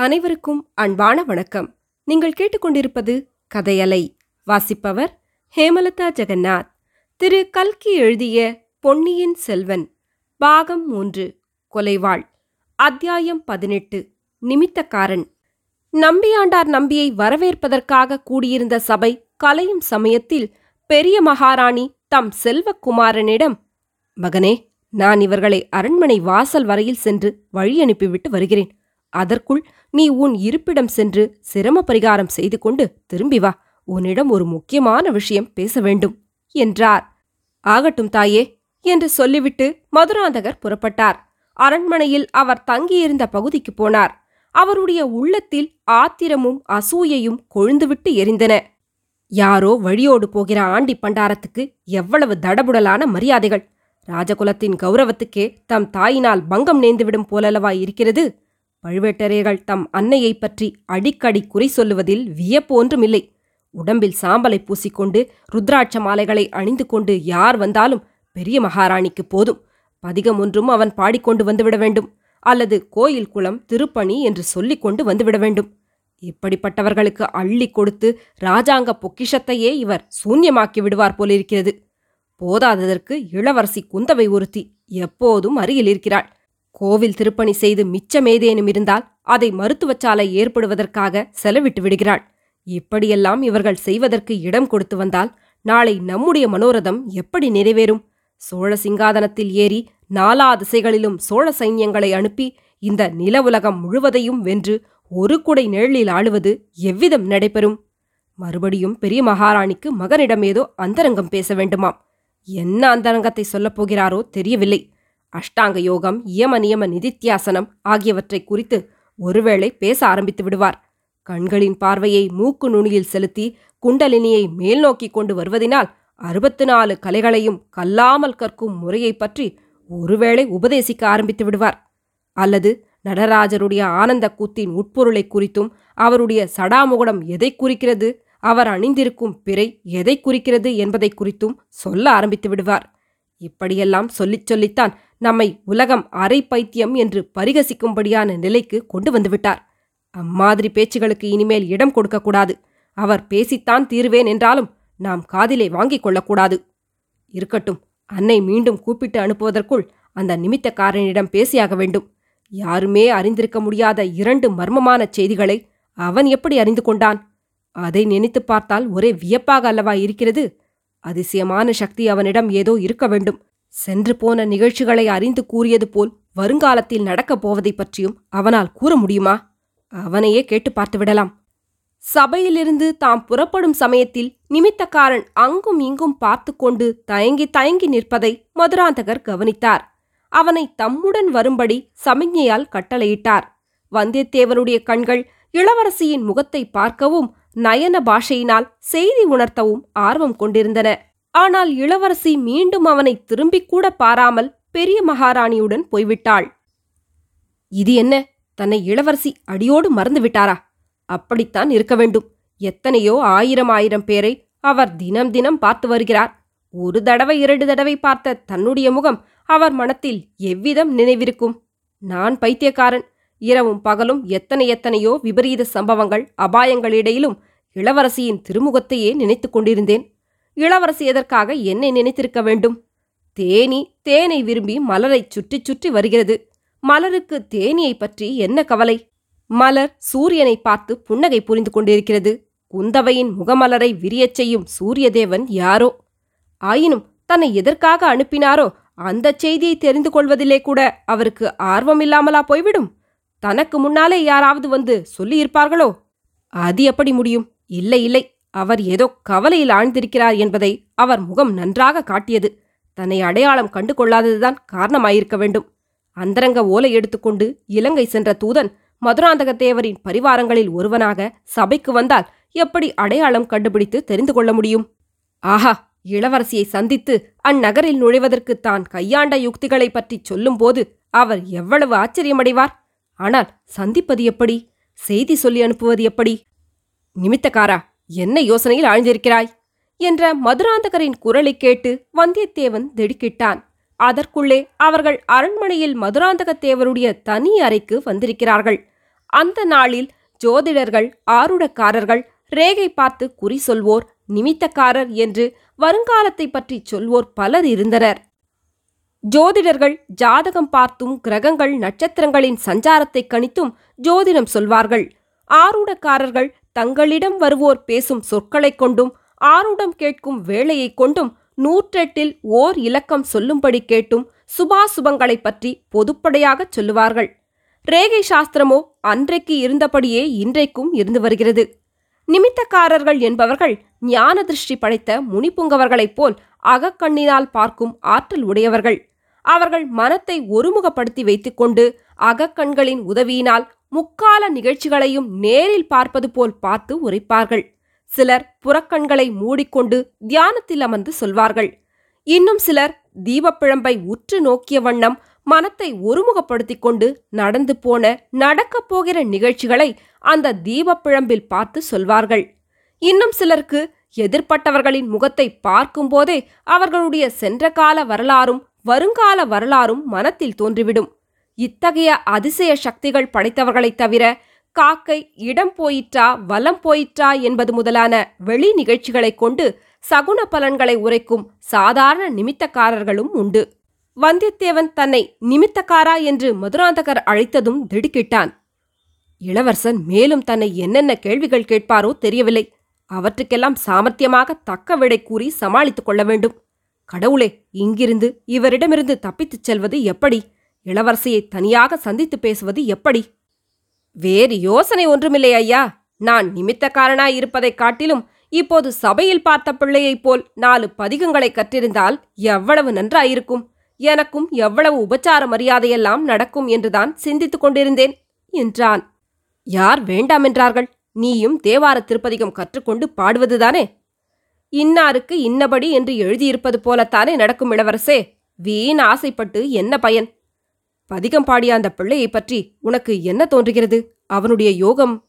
அனைவருக்கும் அன்பான வணக்கம். நீங்கள் கேட்டுக்கொண்டிருப்பது கதையலை வாசிப்பவர் ஹேமலதா ஜெகநாத். திரு கல்கி எழுதிய பொன்னியின் செல்வன் பாகம் மூன்று கொலைவாள் அத்தியாயம் பதினெட்டு நிமித்தக்காரன். நம்பியாண்டார் நம்பியை வரவேற்பதற்காக கூடியிருந்த சபை கலையும் சமயத்தில் பெரிய மகாராணி தம் செல்வக்குமாரனிடம் மகனே நான் இவர்களை அரண்மனை வாசல் வரையில் சென்று வழி அனுப்பிவிட்டு வருகிறேன். அதற்குள் நீ உன் இருப்பிடம் சென்று சிரம பரிகாரம் செய்து கொண்டு திரும்பி வா. உன்னிடம் ஒரு முக்கியமான விஷயம் பேச வேண்டும் என்றார். ஆகட்டும் தாயே என்று சொல்லிவிட்டு மதுராந்தகர் புறப்பட்டார். அரண்மனையில் அவர் தங்கியிருந்த பகுதிக்கு போனார். அவருடைய உள்ளத்தில் ஆத்திரமும் அசூயையும் கொழுந்துவிட்டு எரிந்தன. யாரோ வழியோடு போகிற ஆண்டி பண்டாரத்துக்கு எவ்வளவு தடபுடலான மரியாதைகள். ராஜகுலத்தின் கௌரவத்துக்கே தம் தாயினால் பங்கம் நேர்ந்துவிடும் போலல்லவா இருக்கிறது. பழுவேட்டரையர்கள் தம் அன்னையைப் பற்றி அடிக்கடி குறை சொல்லுவதில் வியப்பு ஒன்றுமில்லை. உடம்பில் சாம்பலை பூசிக்கொண்டு ருத்ராட்ச மாலைகளை அணிந்து கொண்டு யார் வந்தாலும் பெரிய மகாராணிக்கு போதும். பதிகம் ஒன்றும் அவன் பாடிக்கொண்டு வந்துவிட வேண்டும். அல்லது கோயில் குளம் திருப்பணி என்று சொல்லிக் கொண்டு வந்துவிட வேண்டும். இப்படிப்பட்டவர்களுக்கு அள்ளி கொடுத்து ராஜாங்க பொக்கிஷத்தையே இவர் சூன்யமாக்கி விடுவார் போலிருக்கிறது. போதாததற்கு இளவரசி குந்தவை ஒருத்தி எப்போதும் அருகில் இருக்கிறாள். கோவில் திருப்பணி செய்து மிச்சமேதேனும் இருந்தால் அதை மருத்துவச்சாலை ஏற்படுவதற்காக செலவிட்டு விடுகிறாள். இப்படியெல்லாம் இவர்கள் செய்வதற்கு இடம் கொடுத்து வந்தால் நாளை நம்முடைய மனோரதம் எப்படி நிறைவேறும்? சோழ சிங்காதனத்தில் ஏறி நாலா திசைகளிலும் சோழ சைன்யங்களை அனுப்பி இந்த நில உலகம் முழுவதையும் வென்று ஒரு குடை நிழலில் ஆளுவது எவ்விதம் நடைபெறும்? மறுபடியும் பெரிய மகாராணிக்கு மகனிடம் ஏதோ அந்தரங்கம் பேச வேண்டுமாம். என்ன அந்தரங்கத்தை சொல்லப்போகிறாரோ தெரியவில்லை. அஷ்டாங்க யோகம் இயம நியம நிதித்தியாசனம் ஆகியவற்றை குறித்து ஒருவேளை பேச ஆரம்பித்து விடுவார். கண்களின் பார்வையை மூக்கு நுனியில் செலுத்தி குண்டலினியை மேல் நோக்கி கொண்டு வருவதினால் அறுபத்து நாலு கலைகளையும் கல்லாமல் கற்கும் முறையைப் பற்றி ஒருவேளை உபதேசிக்க ஆரம்பித்து விடுவார். அல்லது நடராஜருடைய ஆனந்த கூத்தின் உட்பொருளை குறித்தும் அவருடைய சடாமுகுடம் எதை குறிக்கிறது அவர் அணிந்திருக்கும் பிறை எதை குறிக்கிறது என்பதை குறித்தும் சொல்ல ஆரம்பித்து விடுவார். இப்படியெல்லாம் சொல்லிச் சொல்லித்தான் நம்மை உலகம் அரை பைத்தியம் என்று பரிகசிக்கும்படியான நிலைக்கு கொண்டு வந்துவிட்டார். அம்மாதிரி பேச்சுகளுக்கு இனிமேல் இடம் கொடுக்கக்கூடாது. அவர் பேசித்தான் தீருவேன் என்றாலும் நாம் காதிலே வாங்கிக் கொள்ளக்கூடாது. இருக்கட்டும் அன்னை மீண்டும் கூப்பிட்டு அனுப்புவதற்குள் அந்த நிமித்தக்காரனிடம் பேசியாக வேண்டும். யாருமே அறிந்திருக்க முடியாத இரண்டு மர்மமான செய்திகளை அவன் எப்படி அறிந்து கொண்டான்? அதை நினைத்துப் பார்த்தால் ஒரே வியப்பாக அல்லவா இருக்கிறது? அதிசயமான சக்தி அவனிடம் ஏதோ இருக்க வேண்டும். சென்று போன நிகழ்ச்சிகளை அறிந்து கூறியது போல் வருங்காலத்தில் நடக்கப் போவதைப் பற்றியும் அவனால் கூற முடியுமா? அவனையே கேட்டு பார்த்துவிடலாம் சபையிலிருந்து தாம் புறப்படும் சமயத்தில் நிமித்தக்காரன் அங்கும் இங்கும் பார்த்து கொண்டு தயங்கி தயங்கி நிற்பதை மதுராந்தகர் கவனித்தார். அவனை தம்முடன் வரும்படி சமிஞ்ஞையால் கட்டளையிட்டார். வந்தியத்தேவனுடைய கண்கள் இளவரசியின் முகத்தை பார்க்கவும் நயன பாஷையினால் செய்தி உணர்த்தவும் ஆர்வம் கொண்டிருந்தன. ஆனால் இளவரசி மீண்டும் அவனை திரும்பிக் கூட பாராமல் பெரிய மகாராணியுடன் போய்விட்டாள். இது என்ன? தன்னை இளவரசி அடியோடு மறந்து விட்டாரா? அப்படித்தான் இருக்க வேண்டும். எத்தனையோ ஆயிரம் ஆயிரம் பேரை அவர் தினம் தினம் பார்த்து வருகிறார். ஒரு தடவை இரண்டு தடவை பார்த்த தன்னுடைய முகம் அவர் மனத்தில் எவ்விதம் நினைவிருக்கும்? நான் பைத்தியக்காரன். இரவும் பகலும் எத்தனை எத்தனையோ விபரீத சம்பவங்கள் அபாயங்களிடையிலும் இளவரசியின் திருமுகத்தையே நினைத்துக் கொண்டிருந்தேன். இளவரசி எதற்காக என்னை நினைத்திருக்க வேண்டும்? தேனி தேனை விரும்பி மலரைச் சுற்றிச் சுற்றி வருகிறது. மலருக்கு தேனியைப் பற்றி என்ன கவலை? மலர் சூரியனை பார்த்து புன்னகை புரிந்து கொண்டிருக்கிறது. குந்தவையின் முகமலரை விரியச் செய்யும் சூரியதேவன் யாரோ? ஆயினும் தன்னை எதற்காக அனுப்பினாரோ? அந்தச் செய்தியை தெரிந்து கொள்வதிலே கூட அவருக்கு ஆர்வமில்லாமலா போய்விடும்? தனக்கு முன்னாலே யாராவது வந்து சொல்லியிருப்பார்களோ? அது எப்படி முடியும்? இல்லை இல்லை. அவர் ஏதோ கவலையில் ஆழ்ந்திருக்கிறார் என்பதை அவர் முகம் நன்றாக காட்டியது. தன்னை அடையாளம் கண்டு கொள்ளாததுதான் காரணமாயிருக்க வேண்டும். அந்தரங்க ஓலை எடுத்துக்கொண்டு இலங்கை சென்ற தூதன் மதுராந்தகத்தேவரின் பரிவாரங்களில் ஒருவனாக சபைக்கு வந்தால் எப்படி அடையாளம் கண்டுபிடித்து தெரிந்து கொள்ள முடியும்? ஆஹா! இளவரசியை சந்தித்து அந்நகரில் நுழைவதற்கு தான் கையாண்ட யுக்திகளைப் பற்றி சொல்லும்போது அவர் எவ்வளவு ஆச்சரியமடைவார்? ஆனால் சந்திப்பது எப்படி? செய்தி சொல்லி அனுப்புவது எப்படி? நிமித்தக்காரா? என்ன யோசனையில் ஆழ்ந்திருக்கிறாய்? என்ற மதுராந்தகரின் குரலைக் கேட்டு வந்தியத்தேவன் திடுக்கிட்டான். அதற்குள்ளே அவர்கள் அரண்மனையில் மதுராந்தகத்தேவருடைய தனி அறைக்கு வந்திருக்கிறார்கள். அந்த நாளில் ஜோதிடர்கள் ஆருடக்காரர்கள் ரேகை பார்த்து குறி சொல்வோர் நிமித்தக்காரர் என்று வருங்காலத்தை பற்றி சொல்வோர் பலர் இருந்தனர். ஜோதிடர்கள் ஜாதகம் பார்த்தும் கிரகங்கள் நட்சத்திரங்களின் சஞ்சாரத்தை கணித்தும் ஜோதிடம் சொல்வார்கள். ஆரூடக்காரர்கள் தங்களிடம் வருவோர் பேசும் சொற்களைக் கொண்டும் ஆருடம் கேட்கும் வேளையைக் கொண்டும் நூற்றெட்டில் ஓர் இலக்கம் சொல்லும்படி கேட்டும் சுபாசுபங்களைப் பற்றி பொதுப்படையாகச் சொல்லுவார்கள். ரேகை சாஸ்திரமோ அன்றைக்கு இருந்தபடியே இன்றைக்கும் இருந்து வருகிறது. நிமித்தக்காரர்கள் என்பவர்கள் ஞான திருஷ்டி படைத்த முனிப்புங்கவர்களைப் போல் அகக்கண்ணினால் பார்க்கும் ஆற்றல் உடையவர்கள். அவர்கள் மனத்தை ஒருமுகப்படுத்தி வைத்துக்கொண்டு அகக்கண்களின் உதவியினால் முக்கால நிகழ்ச்சிகளையும் நேரில் பார்ப்பது போல் பார்த்து உரைப்பார்கள். சிலர் புறக்கண்களை மூடிக்கொண்டு தியானத்தில் அமர்ந்து சொல்வார்கள். இன்னும் சிலர் தீபப்பிழம்பை உற்று நோக்கிய வண்ணம் மனத்தை ஒருமுகப்படுத்திக் கொண்டு நடந்து போன நடக்கப் போகிற நிகழ்ச்சிகளை அந்த தீபப்பிழம்பில் பார்த்து சொல்வார்கள். இன்னும் சிலருக்கு எதிர்ப்பட்டவர்களின் முகத்தை பார்க்கும்போதே அவர்களுடைய சென்ற கால வரலாறும் வருங்கால வரலாறும் மனத்தில் தோன்றிவிடும். இத்தகைய அதிசய சக்திகள் படைத்தவர்களைத் தவிர காக்கை இடம் போயிற்றா வலம் போயிற்றா என்பது முதலான வெளி நிகழ்ச்சிகளைக் கொண்டு சகுன பலன்களை உரைக்கும் சாதாரண நிமித்தக்காரர்களும் உண்டு. வந்தியத்தேவன் தன்னை நிமித்தக்காரா என்று மதுராந்தகர் அழைத்ததும் திடுக்கிட்டான். இளவரசன் மேலும் தன்னை என்னென்ன கேள்விகள் கேட்பாரோ தெரியவில்லை. அவற்றுக்கெல்லாம் சாமர்த்தியமாக தக்க விடை கூறி சமாளித்துக் கொள்ள வேண்டும். கடவுளே இங்கிருந்து இவரிடமிருந்து தப்பித்துச் செல்வது எப்படி? இளவரசியை தனியாக சந்தித்து பேசுவது எப்படி? வேறு யோசனை ஒன்றுமில்லை ஐயா. நான் நிமித்தக்காரனாய் இருப்பதைக் காட்டிலும் இப்போது சபையில் பார்த்த பிள்ளையைப் போல் நாலு பதிகங்களை கற்றிருந்தால் எவ்வளவு நன்றாயிருக்கும்? எனக்கும் எவ்வளவு உபச்சார மரியாதையெல்லாம் நடக்கும் என்றுதான் சிந்தித்துக் கொண்டிருந்தேன் என்றான். யார் வேண்டாமென்றார்கள் நீயும் தேவார திருப்பதிகம் கற்றுக்கொண்டு பாடுவதுதானே? இன்னாருக்கு இன்னபடி என்று எழுதியிருப்பது போலத்தானே நடக்கும் இளவரசே? வீண் ஆசைப்பட்டு என்ன பயன்? பதிகம் பாடிய அந்த பிள்ளையைப் பற்றி உனக்கு என்ன தோன்றுகிறது? அவனுடைய யோகம்?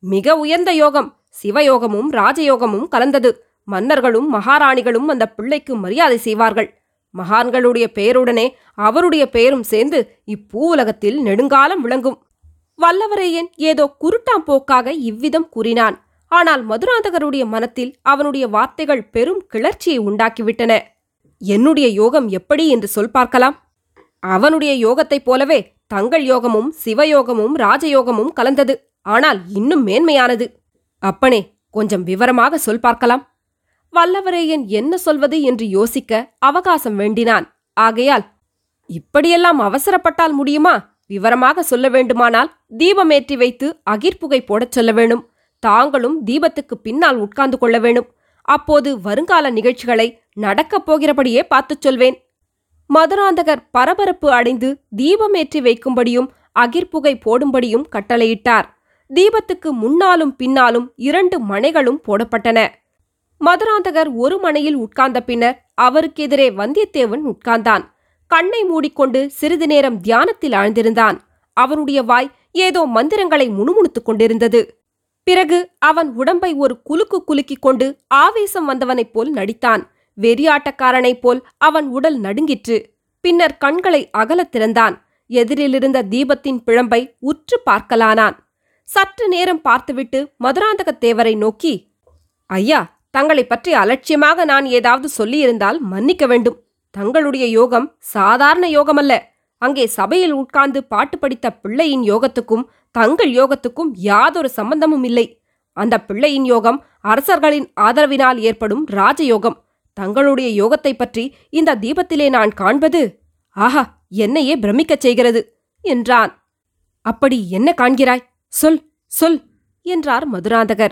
மிக உயர்ந்த யோகம். சிவயோகமும் ராஜயோகமும் கலந்தது. மன்னர்களும் மகாராணிகளும் அந்த பிள்ளைக்கு மரியாதை செய்வார்கள். மகான்களுடைய பெயருடனே அவருடைய பெயரும் சேர்ந்து இப்பூவுலகத்தில் நெடுங்காலம் விளங்கும். வல்லவரையன் ஏதோ குருட்டாம் போக்காக இவ்விதம் கூறினான். ஆனால் மதுராந்தகருடைய மனத்தில் அவனுடைய வார்த்தைகள் பெரும் கிளர்ச்சியை உண்டாக்கிவிட்டன. என்னுடைய யோகம் எப்படி என்று சொல் பார்க்கலாம். அவனுடைய யோகத்தைப் போலவே தங்கள் யோகமும் சிவயோகமும் ராஜயோகமும் கலந்தது. ஆனால் இன்னும் மேன்மையானது. அப்பனே கொஞ்சம் விவரமாக சொல் பார்க்கலாம். வல்லவரையன் என்ன சொல்வது என்று யோசிக்க அவகாசம் வேண்டினான். ஆகையால் இப்படியெல்லாம் அவசரப்பட்டால் முடியுமா? விவரமாக சொல்ல வேண்டுமானால் தீபமேற்றி வைத்து அகிர்புகை போடச் சொல்ல வேணும். தாங்களும் தீபத்துக்கு பின்னால் உட்கார்ந்து கொள்ள வேணும். அப்போது வருங்கால நிகழ்ச்சிகளை நடக்கப் போகிறபடியே பார்த்துச் சொல்வேன். மதுராந்தகர் பரபரப்பு அடைந்து தீபமேற்றி வைக்கும்படியும் அகிர்புகை போடும்படியும் கட்டளையிட்டார். தீபத்துக்கு முன்னாலும் பின்னாலும் இரண்டு மனைகளும் போடப்பட்டன. மதுராந்தகர் ஒரு மனையில் உட்கார்ந்த பின்னர் அவருக்கெதிரே வந்தியத்தேவன் உட்கார்ந்தான். கண்ணை மூடிக்கொண்டு சிறிது நேரம் தியானத்தில் ஆழ்ந்திருந்தான். அவனுடைய வாய் ஏதோ மந்திரங்களை முணுமுணுத்துக் கொண்டிருந்தது. பிறகு அவன் உடம்பை ஒரு குலுக்கு குலுக்கிக் கொண்டு ஆவேசம் வந்தவனைப் போல் நடித்தான். வெறியாட்டக்காரனைப் போல் அவன் உடல் நடுங்கிற்று. பின்னர் கண்களை அகலத் திறந்தான். எதிரிலிருந்த தீபத்தின் பிழம்பை உற்று பார்க்கலானான். சற்று நேரம் பார்த்துவிட்டு மதுராந்தகத்தேவரை நோக்கி ஐயா தங்களைப் பற்றி அலட்சியமாக நான் ஏதாவது சொல்லியிருந்தால் மன்னிக்க வேண்டும். தங்களுடைய யோகம் சாதாரண யோகமல்ல. அங்கே சபையில் உட்கார்ந்து பாட்டு படித்த பிள்ளையின் யோகத்துக்கும் தங்கள் யோகத்துக்கும் யாதொரு சம்பந்தமும் இல்லை. அந்த பிள்ளையின் யோகம் அரசர்களின் ஆதரவினால் ஏற்படும் ராஜயோகம். தங்களுடைய யோகத்தைப் பற்றி இந்த தீபத்திலே நான் காண்பது? ஆஹா என்னையே பிரமிக்கச் செய்கிறது என்றான். அப்படி என்ன காண்கிறாய்? சொல் சொல் என்றார் மதுராந்தகர்.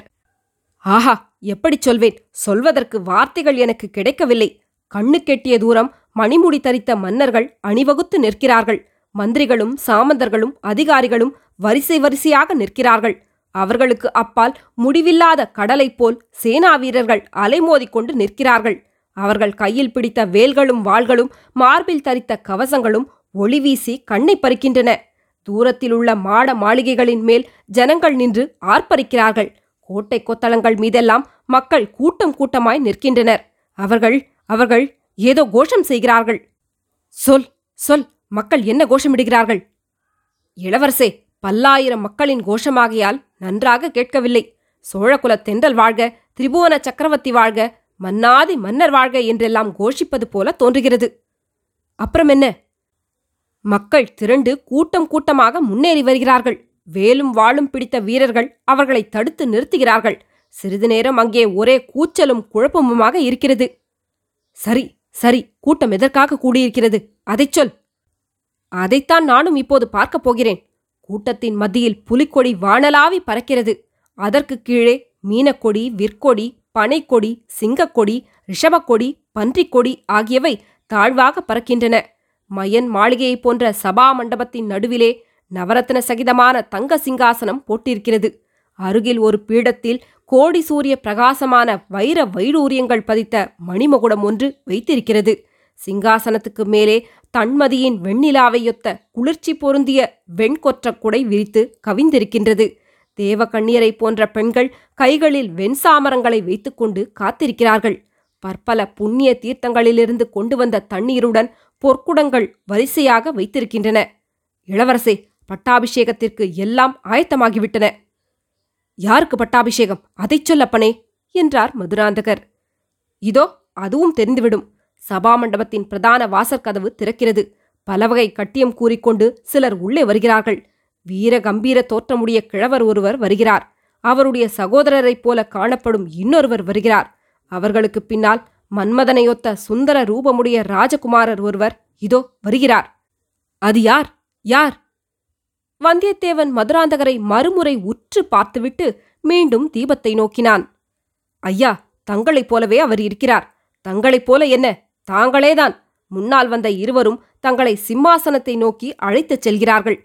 ஆஹா எப்படிச் சொல்வேன்? சொல்வதற்கு வார்த்தைகள் எனக்கு கிடைக்கவில்லை. கண்ணு கெட்டிய தூரம் மணிமுடி தரித்த மன்னர்கள் அணிவகுத்து நிற்கிறார்கள். மந்திரிகளும் சாமந்தர்களும் அதிகாரிகளும் வரிசை வரிசையாக நிற்கிறார்கள். அவர்களுக்கு அப்பால் முடிவில்லாத கடலைப் போல் சேனா வீரர்கள் அலைமோதிக்கொண்டு நிற்கிறார்கள். அவர்கள் கையில் பிடித்த வேல்களும் வாள்களும் மார்பில் தரித்த கவசங்களும் ஒளி வீசி கண்ணை பறிக்கின்றன. தூரத்திலுள்ள மாட மாளிகைகளின் மேல் ஜனங்கள் நின்று ஆர்ப்பரிக்கிறார்கள். கோட்டை கொத்தளங்கள் மீதெல்லாம் மக்கள் கூட்டம் கூட்டமாய் நிற்கின்றனர். அவர்கள் அவர்கள் ஏதோ கோஷம் செய்கிறார்கள். சொல் சொல் மக்கள் என்ன கோஷமிடுகிறார்கள்? இளவரசே பல்லாயிரம் மக்களின் கோஷமாகையால் நன்றாக கேட்கவில்லை. சோழகுலத் தென்றல் வாழ்க திரிபுவன சக்கரவர்த்தி வாழ்க மன்னாதி மன்னர் வாழ்க என்றெல்லாம் கோஷிப்பது போல தோன்றுகிறது. அப்புறம் என்ன? மக்கள் திரண்டு கூட்டம் கூட்டமாக முன்னேறி வருகிறார்கள். வேலும் வாளும் பிடித்த வீரர்கள் அவர்களை தடுத்து நிறுத்துகிறார்கள். சிறிது நேரம் அங்கே ஒரே கூச்சலும் குழப்பமுமாக இருக்கிறது. சரி சரி கூட்டம் எதற்காக கூடியிருக்கிறது? அதைச் சொல். அதைத்தான் நானும் இப்போது பார்க்கப் போகிறேன். கூட்டத்தின் மத்தியில் புலிக்கொடி வானலாவி பறக்கிறது. அதற்கு கீழே மீனக்கொடி விற்கொடி பனைக்கொடி சிங்கக்கொடி ரிஷபக்கொடி பன்றிக்கொடி ஆகியவை தாழ்வாக பறக்கின்றன. மயன் மாளிகையைப் போன்ற சபா மண்டபத்தின் நடுவிலே நவரத்ன சகிதமான தங்க சிங்காசனம் போட்டிருக்கிறது. அருகில் ஒரு பீடத்தில் கோடி சூரிய பிரகாசமான வைர வைடூரியங்கள் பதித்த மணிமகுடம் ஒன்று வைத்திருக்கிறது. சிங்காசனத்துக்கு மேலே தன்மதியின் வெண்ணிலாவையொத்த குளிர்ச்சி பொருந்திய வெண்கொற்ற குடை விரித்து கவிந்திருக்கின்றது. தேவ கண்ணீரை போன்ற பெண்கள் கைகளில் வெண்சாமரங்களை வைத்துக்கொண்டு காத்திருக்கிறார்கள். பற்பல புண்ணிய தீர்த்தங்களிலிருந்து கொண்டு வந்த தண்ணீருடன் பொற்குடங்கள் வரிசையாக வைத்திருக்கின்றன. இளவரசே பட்டாபிஷேகத்திற்கு எல்லாம் ஆயத்தமாகிவிட்டன. யாருக்கு பட்டாபிஷேகம்? அதைச் சொல்லப்பனே என்றார் மதுராந்தகர். இதோ அதுவும் தெரிந்துவிடும். சபா மண்டபத்தின் பிரதான வாசற்கதவு திறக்கிறது. பலவகை கட்டியம் கூறிக்கொண்டு சிலர் உள்ளே வருகிறார்கள். வீர கம்பீர தோற்றமுடைய கிழவர் ஒருவர் வருகிறார். அவருடைய சகோதரரைப் போல காணப்படும் இன்னொருவர் வருகிறார். அவர்களுக்கு பின்னால் மன்மதனையொத்த சுந்தர ரூபமுடைய ராஜகுமாரர் ஒருவர் இதோ வருகிறார். அது யார்? யார்? வந்தியத்தேவன் மதுராந்தகரை மறுமுறை உற்று பார்த்துவிட்டு மீண்டும் தீபத்தை நோக்கினான். ஐயா தங்களைப் போலவே அவர் இருக்கிறார். தங்களைப் போல என்ன? தாங்களேதான். முன்னால் வந்த இருவரும் தங்களை சிம்மாசனத்தை நோக்கி அழைத்துச் செல்கிறார்கள்.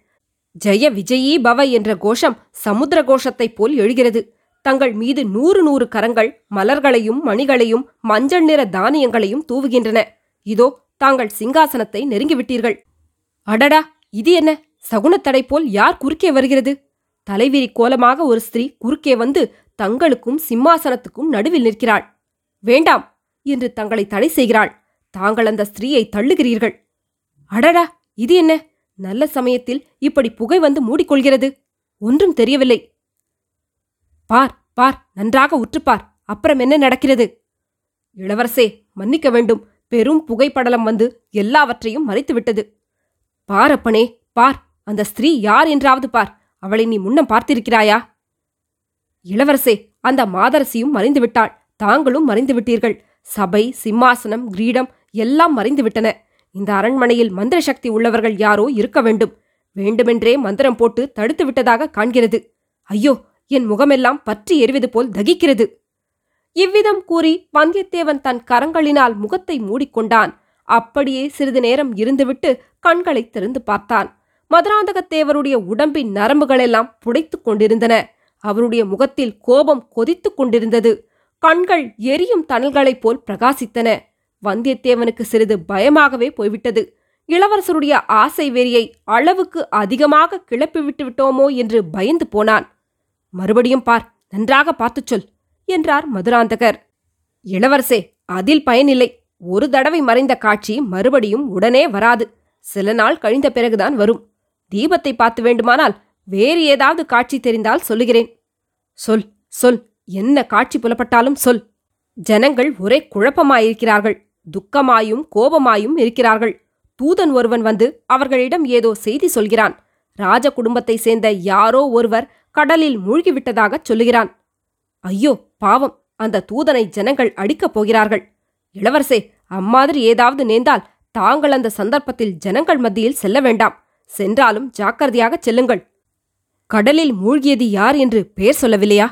ஜெய விஜயீ பவ என்ற கோஷம் சமுத்திர கோஷத்தைப் போல் எழுகிறது. தங்கள் மீது நூறு நூறு கரங்கள் மலர்களையும் மணிகளையும் மஞ்சள் நிற தானியங்களையும் தூவுகின்றன. இதோ தாங்கள் சிங்காசனத்தை நெருங்கிவிட்டீர்கள். அடடா! இது என்ன? சகுனத்தடை போல் யார் குறுக்கே வருகிறது? தலைவிரி கோலமாக ஒரு ஸ்திரீ குறுக்கே வந்து தங்களுக்கும் சிம்மாசனத்துக்கும் நடுவில் நிற்கிறாள். வேண்டாம் என்று தங்களை தடை செய்கிறாள். தாங்கள் அந்த ஸ்திரீயை தள்ளுகிறீர்கள். அடடா! இது என்ன? நல்ல சமயத்தில் இப்படி புகை வந்து மூடிக்கொள்கிறது. ஒன்றும் தெரியவில்லை. பார் பார் நன்றாக உற்றுப்பார். அப்புறம் என்ன நடக்கிறது? இளவரசே மன்னிக்க வேண்டும். பெரும் புகைப்படலம் வந்து எல்லாவற்றையும் மறைத்துவிட்டது. பார் அப்பனே பார். அந்த ஸ்திரீ யார் என்றாவது பார். அவளை நீ முன்னம் பார்த்திருக்கிறாயா? இளவரசே அந்த மாதரசியும் மறைந்து விட்டாள் தாங்களும் மறைந்து விட்டீர்கள் சபை சிம்மாசனம் கிரீடம் எல்லாம் மறைந்து விட்டன இந்த அரண்மனையில் மந்திர சக்தி உள்ளவர்கள் யாரோ இருக்க வேண்டும். வேண்டுமென்றே மந்திரம் போட்டு தடுத்து விட்டதாக காண்கிறது. ஐயோ என் முகமெல்லாம் பற்றி எறிவது போல் தகிக்கிறது. இவ்விதம் கூறி வந்தியத்தேவன் தன் கரங்களினால் முகத்தை மூடிக்கொண்டான். அப்படியே சிறிது நேரம் இருந்துவிட்டு கண்களை திறந்து பார்த்தான். மதுராந்தகத்தேவருடைய உடம்பின் நரம்புகளெல்லாம் புடைத்துக் கொண்டிருந்தன. அவருடைய முகத்தில் கோபம் கொதித்துக் கொண்டிருந்தது. கண்கள் எரியும் தணல்களைப் போல் பிரகாசித்தன. வந்தியத்தேவனுக்கு சிறிது பயமாகவே போய்விட்டது. இளவரசருடைய ஆசை வெறியை அளவுக்கு அதிகமாக கிளப்பிவிட்டு விட்டோமோ என்று பயந்து போனான். மறுபடியும் பார் நன்றாக பார்த்துச் சொல் என்றார் மதுராந்தகர். இளவரசே அதில் பயனில்லை. ஒரு தடவை மறைந்த காட்சி மறுபடியும் உடனே வராது. சில நாள் கழிந்த பிறகுதான் வரும். தீபத்தை பார்த்து வேண்டுமானால் வேறு ஏதாவது காட்சி தெரிந்தால் சொல்லுகிறேன். சொல் சொல். என்ன காட்சி புலப்பட்டாலும் சொல். ஜனங்கள் ஒரே குழப்பமாயிருக்கிறார்கள். துக்கமாயும் கோபமாயும் இருக்கிறார்கள். தூதன் ஒருவன் வந்து அவர்களிடம் ஏதோ செய்தி சொல்கிறான். ராஜ குடும்பத்தை சேர்ந்த யாரோ ஒருவர் கடலில் மூழ்கிவிட்டதாகச் சொல்லுகிறான். ஐயோ பாவம். அந்த தூதனை ஜனங்கள் அடிக்கப் போகிறார்கள். இளவரசே அம்மாதிரி ஏதாவது நேர்ந்தால் தாங்கள் அந்த சந்தர்ப்பத்தில் ஜனங்கள் மத்தியில் செல்ல வேண்டாம். சென்றாலும் ஜாக்கிரதையாகச் செல்லுங்கள். கடலில் மூழ்கியது யார் என்று பெயர் சொல்லவில்லையா?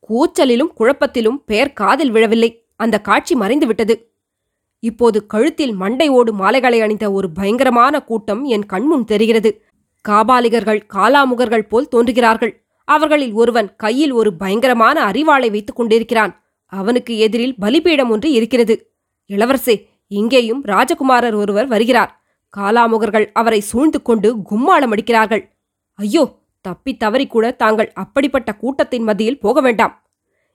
கூச்சலிலும் குழப்பத்திலும் பெயர் காதில் விழவில்லை. அந்த காட்சி மறைந்துவிட்டது. இப்போது கழுத்தில் மண்டை ஓடு மாலைகளை அணிந்த ஒரு பயங்கரமான கூட்டம் என் கண்முன் தெரிகிறது. காபாலிகர்கள் காலாமுகர்கள் போல் தோன்றுகிறார்கள். அவர்களில் ஒருவன் கையில் ஒரு பயங்கரமான அறிவாளை வைத்துக் கொண்டிருக்கிறான். அவனுக்கு எதிரில் பலிபீடம் ஒன்று இருக்கிறது. இளவரசே இங்கேயும் ராஜகுமாரர் ஒருவர் வருகிறார். காலாமுகர்கள் அவரை சூழ்ந்து கொண்டு கும்மாளம் அடிக்கிறார்கள். ஐயோ தப்பி தவறி கூட தாங்கள் அப்படிப்பட்ட கூட்டத்தின் மத்தியில் போக வேண்டாம்.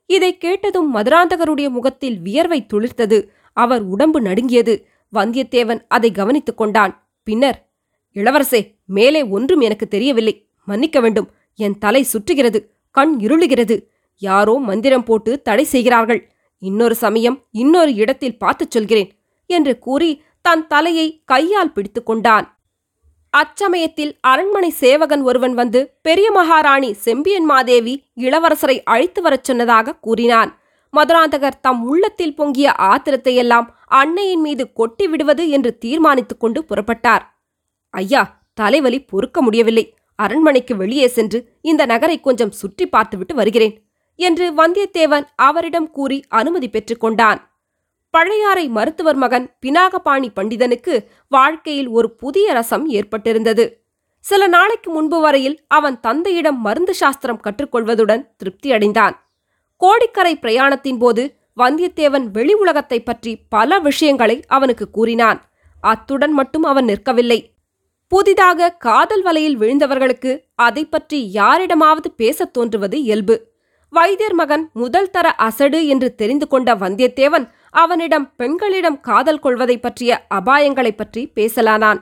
இதை கேட்டதும் மதுராந்தகருடைய முகத்தில் வியர்வை துளிர்த்தது. அவர் உடம்பு நடுங்கியது. வந்தியத்தேவன் அதை கவனித்துக் கொண்டான். பின்னர் இளவரசே மேலே ஒன்றும் எனக்கு தெரியவில்லை. மன்னிக்க வேண்டும். என் தலை சுற்றுகிறது. கண் இருளுகிறது. யாரோ மந்திரம் போட்டு தடை செய்கிறார்கள். இன்னொரு சமயம் இன்னொரு இடத்தில் பார்த்துச் சொல்கிறேன் என்று கூறி தன் தலையை கையால் பிடித்துக் கொண்டான். அச்சமயத்தில் அரண்மனை சேவகன் ஒருவன் வந்து பெரிய மகாராணி செம்பியன் மாதேவி இளவரசரை அழைத்து வரச் சொன்னதாக கூறினான். மதுராந்தகர் தம் உள்ளத்தில் பொங்கிய ஆத்திரத்தையெல்லாம் அன்னையின் மீது கொட்டி விடுவது என்று தீர்மானித்துக் கொண்டு புறப்பட்டார். ஐயா தலைவலி பொறுக்க முடியவில்லை. அரண்மனைக்கு வெளியே சென்று இந்த நகரை கொஞ்சம் சுற்றி பார்த்துவிட்டு வருகிறேன் என்று வந்தியத்தேவன் அவரிடம் கூறி அனுமதி பெற்றுக்கொண்டான் பழையாறை மருத்துவர் மகன் பினாகபாணி பண்டிதனுக்கு வாழ்க்கையில் ஒரு புதிய ரசம் ஏற்பட்டிருந்தது. சில நாளைக்கு முன்பு வரையில் அவன் தந்தையிடம் மருந்து சாஸ்திரம் கற்றுக்கொள்வதுடன் திருப்தியடைந்தான் கோடிக்கரை பிரயாணத்தின் போது வந்தியத்தேவன் வெளி உலகத்தைப் பற்றி பல விஷயங்களை அவனுக்கு கூறினான். அத்துடன் மட்டும் அவன் நிற்கவில்லை. புதிதாக காதல் வலையில் விழுந்தவர்களுக்கு அதை பற்றி யாரிடமாவது பேசத் தோன்றுவது இயல்பு. வைத்தியர் மகன் முதல் தர அசடு என்று தெரிந்து கொண்ட வந்தியத்தேவன் அவனிடம் பெண்களிடம் காதல் கொள்வதை பற்றிய அபாயங்களைப் பற்றி பேசலானான்.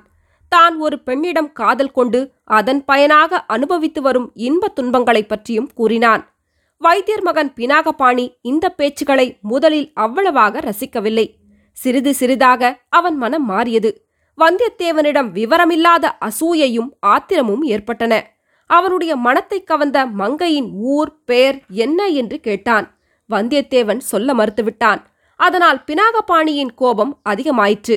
தான் ஒரு பெண்ணிடம் காதல் கொண்டு அதன் பயனாக அனுபவித்து வரும் இன்பத் துன்பங்களைப் பற்றியும் கூறினான். வைத்தியர் மகன் பினாகபாணி இந்த பேச்சுகளை முதலில் அவ்வளவாக ரசிக்கவில்லை. சிறிது சிறிதாக அவன் மனம் மாறியது. வந்தியத்தேவனிடம் விவரமில்லாத அசூயையும் ஆத்திரமும் ஏற்பட்டன. அவனுடைய மனத்தை கவர்ந்த மங்கையின் ஊர் பெயர் என்ன என்று கேட்டான். வந்தியத்தேவன் சொல்ல மறுத்துவிட்டான். அதனால் பினாகபாணியின் கோபம் அதிகமாயிற்று.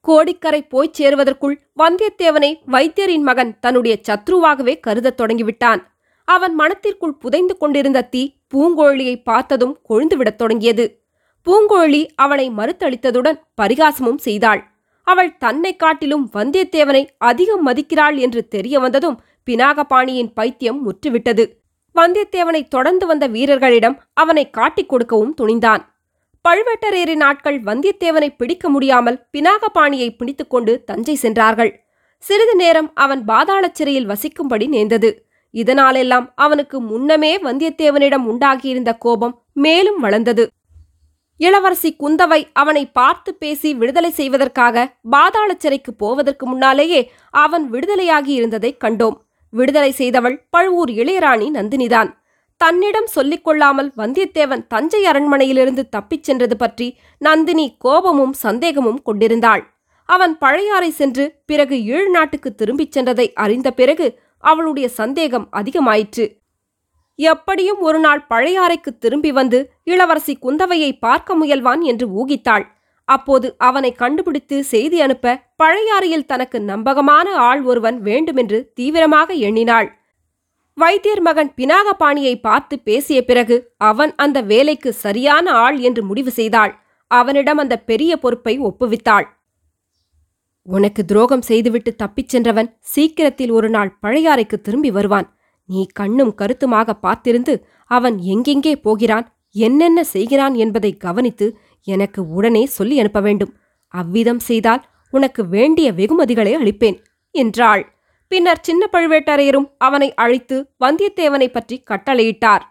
கோடிக்கரை போய்ச் சேருவதற்குள் வந்தியத்தேவனை வைத்தியரின் மகன் தன்னுடைய சத்ருவாகவே கருதத் தொடங்கிவிட்டான். அவன் மனத்திற்குள் புதைந்து கொண்டிருந்த தீ பூங்கோழியை பார்த்ததும் கொழுந்துவிடத் தொடங்கியது. பூங்கோழி அவனை மறுத்தளித்ததுடன் பரிகாசமும் செய்தாள். அவள் தன்னை காட்டிலும் வந்தியத்தேவனை அதிகம் மதிக்கிறாள் என்று தெரிய வந்ததும் பினாகபாணியின் பைத்தியம் முற்றுவிட்டது. வந்தியத்தேவனை தொடர்ந்து வந்த வீரர்களிடம் அவனை காட்டிக் கொடுக்கவும் துணிந்தான். பழுவேட்டரையரின் ஆட்கள் வந்தியத்தேவனை பிடிக்க முடியாமல் பினாகபாணியை பிடித்துக்கொண்டு தஞ்சை சென்றார்கள். சிறிது நேரம் அவன் பாதாளச் சிறையில் வசிக்கும்படி நேர்ந்தது. இதனாலெல்லாம் அவனுக்கு முன்னமே வந்தியத்தேவனிடம் உண்டாகியிருந்த கோபம் மேலும் வளர்ந்தது. இளவரசி குந்தவை அவனை பார்த்து பேசி விடுதலை செய்வதற்காக பாதாளச் சிறைக்கு போவதற்கு முன்னாலேயே அவன் விடுதலையாகி இருந்ததைக் கண்டோம். விடுதலை செய்தவள் பழுவூர் இளையராணி நந்தினிதான். தன்னிடம் சொல்லிக்கொள்ளாமல் வந்தியத்தேவன் தஞ்சை அரண்மனையிலிருந்து தப்பிச் சென்றது பற்றி நந்தினி கோபமும் சந்தேகமும் கொண்டிருந்தாள். அவன் பழையாறை சென்று பிறகு ஈழ் நாட்டுக்கு திரும்பிச் சென்றதை அறிந்த பிறகு அவளுடைய சந்தேகம் அதிகமாயிற்று. எப்படியும் ஒரு நாள் பழையாறைக்கு திரும்பி வந்து இளவரசி குந்தவையை பார்க்க முயல்வான் என்று ஊகித்தாள். அப்போது அவனை கண்டுபிடித்து செய்தி அனுப்ப பழையாறையில் தனக்கு நம்பகமான ஆள் ஒருவன் வேண்டுமென்று தீவிரமாக எண்ணினாள். வைத்தியர் மகன் பினாகபாணியை பார்த்து பேசிய பிறகு அவன் அந்த வேலைக்கு சரியான ஆள் என்று முடிவு செய்தாள். அவனிடம் அந்த பெரிய பொறுப்பை ஒப்புவித்தாள். உனக்கு துரோகம் செய்துவிட்டு தப்பிச் சென்றவன் சீக்கிரத்தில் ஒரு நாள் பழையாறைக்கு திரும்பி வருவான். நீ கண்ணும் கருத்துமாக பார்த்திருந்து அவன் எங்கெங்கே போகிறான் என்னென்ன செய்கிறான் என்பதை கவனித்து எனக்கு உடனே சொல்லி அனுப்ப வேண்டும். அவ்விதம் செய்தால் உனக்கு வேண்டிய வெகுமதிகளை அளிப்பேன் என்றாள். பின்னர் சின்ன பழுவேட்டரையரும் அவனை அழைத்து வந்தியத்தேவனை பற்றி கட்டளையிட்டார்.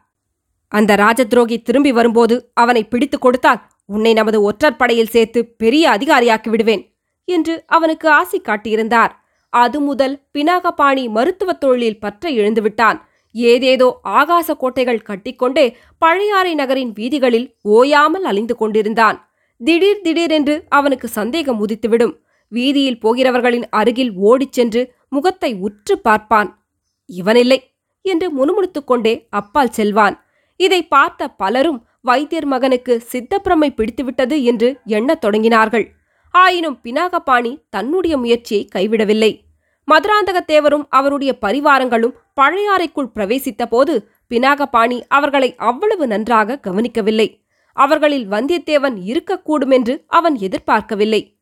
அந்த ராஜதுரோகி திரும்பி வரும்போது அவனை பிடித்துக் கொடுத்தால் உன்னை நமது ஒற்றர் படையில் சேர்த்து பெரிய அதிகாரியாக்கி விடுவேன் என்று அவனுக்கு ஆசி காட்டியிருந்தார். அது முதல் பினாகபாணி மருத்துவத் தொழிலில் பற்ற எழுந்துவிட்டான் ஏதேதோ ஆகாச கோட்டைகள் கட்டிக்கொண்டே பழையாறை நகரின் வீதிகளில் ஓயாமல் அலைந்து கொண்டிருந்தான். திடீர் திடீரென்று அவனுக்கு சந்தேகம் உதித்துவிடும். வீதியில் போகிறவர்களின் அருகில் ஓடிச் சென்று முகத்தை உற்று பார்ப்பான். இவனில்லை என்று முணுமுணுத்துக் கொண்டே அப்பால் செல்வான். இதை பார்த்த பலரும் வைத்தியர் மகனுக்கு சித்தப்பிரமை பிடித்துவிட்டது என்று எண்ணத் தொடங்கினார்கள். ஆயினும் பினாகபாணி தன்னுடைய முயற்சியை கைவிடவில்லை. மதுராந்தகத்தேவரும் அவருடைய பரிவாரங்களும் பழையாறைக்குள் பிரவேசித்த போது பினாகபாணி அவர்களை அவ்வளவு நன்றாக கவனிக்கவில்லை. அவர்களில் வந்தியத்தேவன் இருக்கக்கூடுமென்று அவன் எதிர்பார்க்கவில்லை.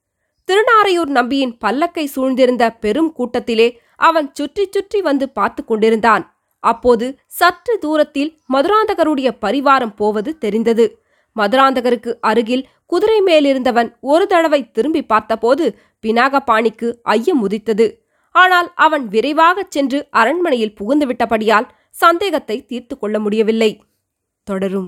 திருநாரையூர் நம்பியின் பல்லக்கை சூழ்ந்திருந்த பெரும் கூட்டத்திலே அவன் சுற்றி சுற்றி வந்து பார்த்து கொண்டிருந்தான். அப்போது சற்று தூரத்தில் மதுராந்தகருடைய பரிவாரம் போவது தெரிந்தது. மதுராந்தகருக்கு அருகில் குதிரை மேலிருந்தவன் ஒரு தடவை திரும்பி பார்த்தபோது பினாகபாணிக்கு ஐயம் உதித்தது. ஆனால் அவன் விரைவாகச் சென்று அரண்மனையில் புகுந்துவிட்டபடியால் சந்தேகத்தை தீர்த்து கொள்ள முடியவில்லை. தொடரும்.